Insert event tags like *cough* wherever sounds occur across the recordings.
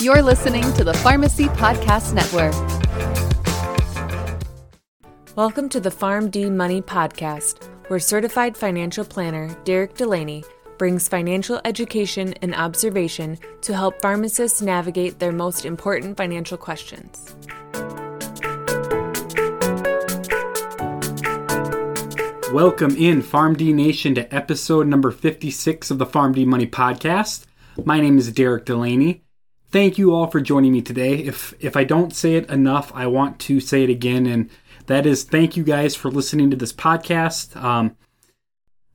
You're listening to the Pharmacy Podcast Network. Welcome to the PharmD Money Podcast, where certified financial planner Derek Delaney brings financial education and observation to help pharmacists navigate their most important financial questions. Welcome in PharmD Nation to episode number 56 of the PharmD Money Podcast. My name is Derek Delaney. Thank you all for joining me today. If if I don't say it enough, I want to say it again, and that is thank you guys for listening to this podcast. Um,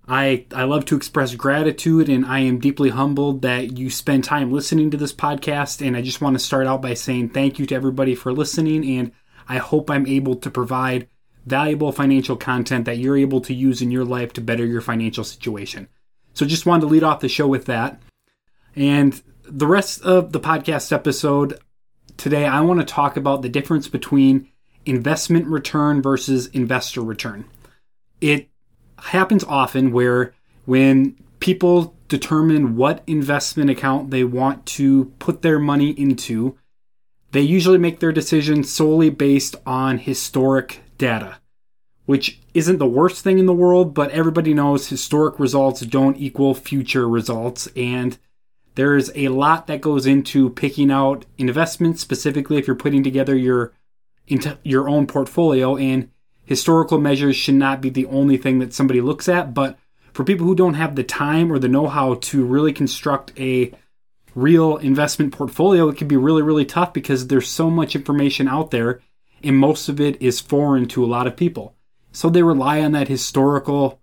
I I love to express gratitude, and I am deeply humbled that you spend time listening to this podcast. And I just want to start out by saying thank you to everybody for listening, and I hope I'm able to provide valuable financial content that you're able to use in your life to better your financial situation. So just wanted to lead off the show with that. And the rest of the podcast episode today, I want to talk about the difference between investment return versus investor return. It happens often where when people determine what investment account they want to put their money into, they usually make their decision solely based on historic data, which isn't the worst thing in the world, but everybody knows historic results don't equal future results. And there's a lot that goes into picking out investments, specifically if you're putting together your your own portfolio. And historical measures should not be the only thing that somebody looks at. But for people who don't have the time or the know-how to really construct a real investment portfolio, it can be really, really tough because there's so much information out there and most of it is foreign to a lot of people. So they rely on that historical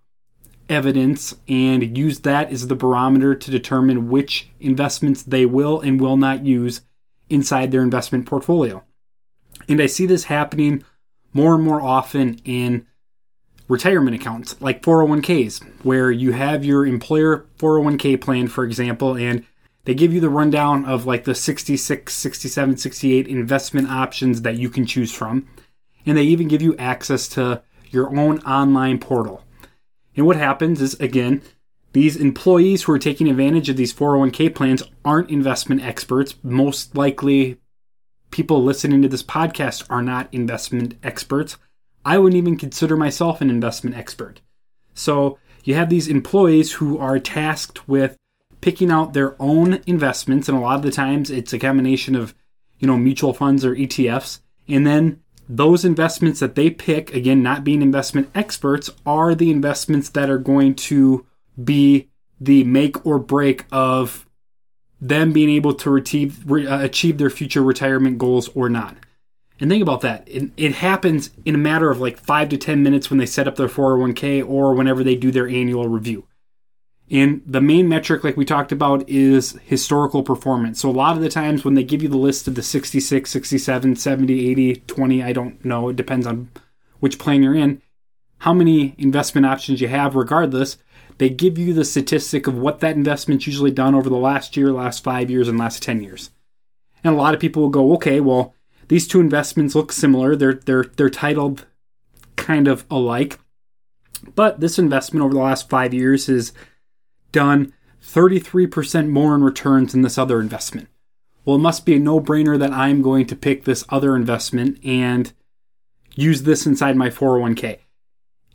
evidence and use that as the barometer to determine which investments they will and will not use inside their investment portfolio. And I see this happening more and more often in retirement accounts like 401ks, where you have your employer 401k plan, for example, and they give you the rundown of like the 66, 67, 68 investment options that you can choose from. And they even give you access to your own online portal. And what happens is, again, these employees who are taking advantage of these 401k plans aren't investment experts. Most likely, people listening to this podcast are not investment experts. I wouldn't even consider myself an investment expert. So, you have these employees who are tasked with picking out their own investments, and a lot of the times it's a combination of, you know, mutual funds or ETFs, and then those investments that they pick, again, not being investment experts, are the investments that are going to be the make or break of them being able to achieve, uh, achieve their future retirement goals or not. And think about that. It, it, happens in a matter of like five to 10 minutes when they set up their 401k or whenever they do their annual review. And the main metric, like we talked about, is historical performance. So a lot of the times when they give you the list of the 66, 67, 70, 80, 20, I don't know, it depends on which plan you're in, how many investment options you have, regardless, they give you the statistic of what that investment's usually done over the last year, last five years, and last 10 years. And a lot of people will go, okay, well, these two investments look similar. They're, they're, they're titled kind of alike. But this investment over the last five years is done 33% more in returns than this other investment. Well, it must be a no brainer that I'm going to pick this other investment and use this inside my 401k.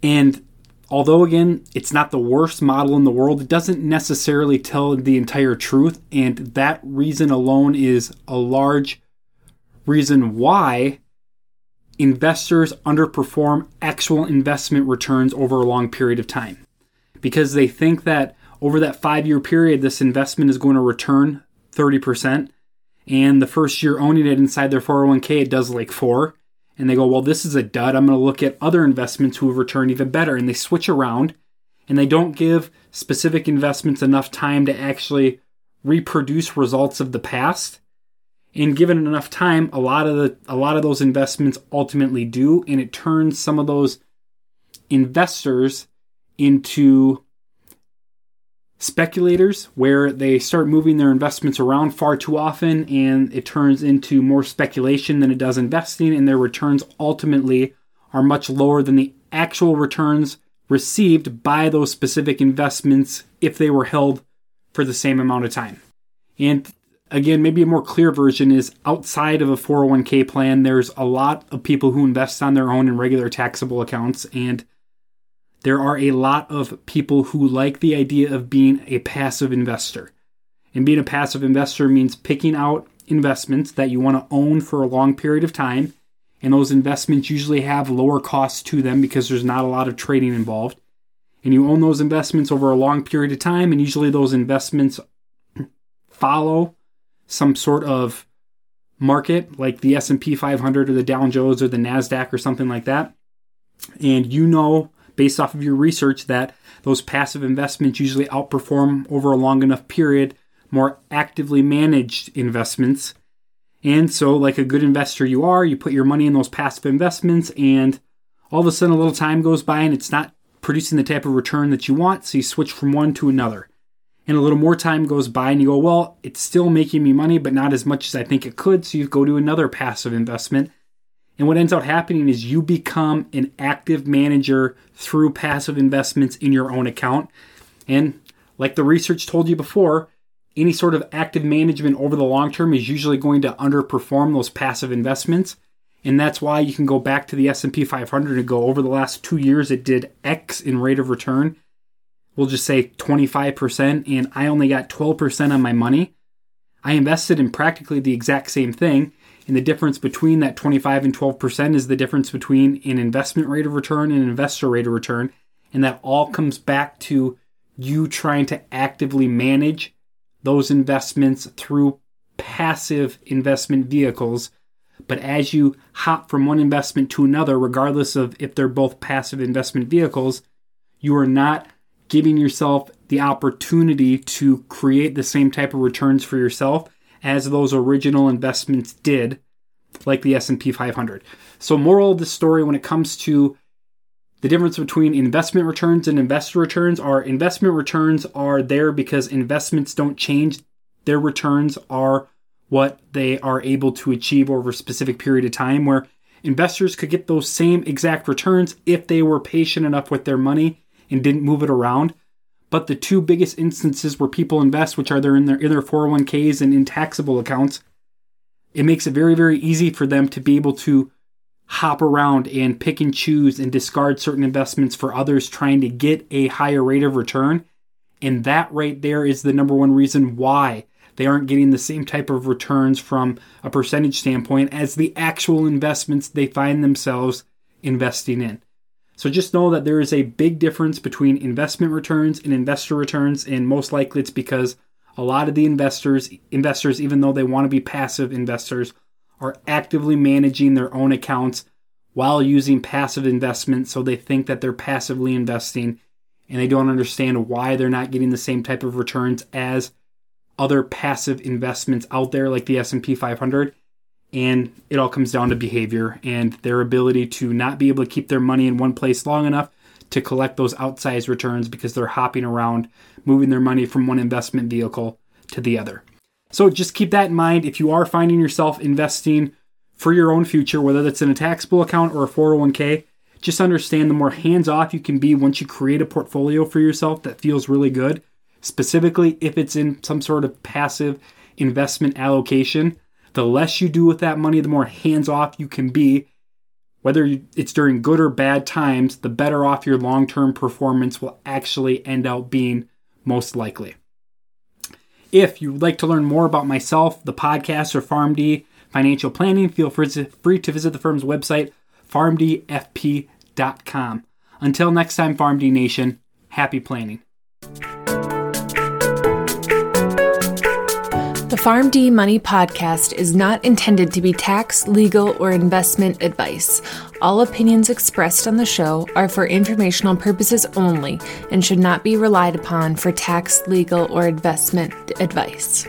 And although, again, it's not the worst model in the world, it doesn't necessarily tell the entire truth. And that reason alone is a large reason why investors underperform actual investment returns over a long period of time. Because they think that over that five year period, this investment is going to return 30%. And the first year owning it inside their 401k, it does like four. And they go, well, this is a dud. I'm going to look at other investments who have returned even better. And they switch around and they don't give specific investments enough time to actually reproduce results of the past. And given enough time, a lot of the a lot of those investments ultimately do, and it turns some of those investors into speculators where they start moving their investments around far too often and it turns into more speculation than it does investing and their returns ultimately are much lower than the actual returns received by those specific investments if they were held for the same amount of time. And again, maybe a more clear version is outside of a 401k plan, there's a lot of people who invest on their own in regular taxable accounts, and there are a lot of people who like the idea of being a passive investor. And being a passive investor means picking out investments that you want to own for a long period of time. And those investments usually have lower costs to them because there's not a lot of trading involved. And you own those investments over a long period of time, and usually those investments *clears throat* follow some sort of market like the S&P 500 or the Dow Jones or the Nasdaq or something like that. And you know based off of your research that those passive investments usually outperform over a long enough period more actively managed investments. And so like a good investor you are, you put your money in those passive investments and all of a sudden a little time goes by and it's not producing the type of return that you want, so you switch from one to another and a little more time goes by and you go, well, it's still making me money, but not as much as I think it could. So you go to another passive investment. And what ends up happening is you become an active manager through passive investments in your own account. And like the research told you before, any sort of active management over the long term is usually going to underperform those passive investments. And that's why you can go back to the S&P 500 and go over the last 2 years it did X in rate of return we'll just say 25%, and I only got 12% on my money, I invested in practically the exact same thing. And the difference between that 25 and 12% is the difference between an investment rate of return and an investor rate of return. And that all comes back to you trying to actively manage those investments through passive investment vehicles. But as you hop from one investment to another, regardless of if they're both passive investment vehicles, you are not giving yourself the opportunity to create the same type of returns for yourself as those original investments did like the S&P 500. So moral of the story when it comes to the difference between investment returns and investor returns are investment returns are there because investments don't change. Their returns are what they are able to achieve over a specific period of time where investors could get those same exact returns if they were patient enough with their money and didn't move it around. But the two biggest instances where people invest, which are there in their, in their 401ks and in taxable accounts, it makes it very, very easy for them to be able to hop around and pick and choose and discard certain investments for others trying to get a higher rate of return. And that right there is the number one reason why they aren't getting the same type of returns from a percentage standpoint as the actual investments they find themselves investing in. So just know that there is a big difference between investment returns and investor returns, and most likely it's because a lot of the investors, investors, even though they want to be passive investors, are actively managing their own accounts while using passive investments. So they think that they're passively investing, and they don't understand why they're not getting the same type of returns as other passive investments out there, like the S&P 500 and it all comes down to behavior and their ability to not be able to keep their money in one place long enough to collect those outsized returns because they're hopping around, moving their money from one investment vehicle to the other. So just keep that in mind if you are finding yourself investing for your own future, whether that's in a taxable account or a 401k. Just understand the more hands off you can be once you create a portfolio for yourself that feels really good, specifically if it's in some sort of passive investment allocation the less you do with that money, the more hands off you can be. Whether it's during good or bad times, the better off your long term performance will actually end up being most likely. If you would like to learn more about myself, the podcast, or PharmD financial planning, feel free to visit the firm's website, pharmdfp.com. Until next time, PharmD Nation, happy planning. The PharmD Money podcast is not intended to be tax, legal, or investment advice. All opinions expressed on the show are for informational purposes only and should not be relied upon for tax, legal, or investment advice.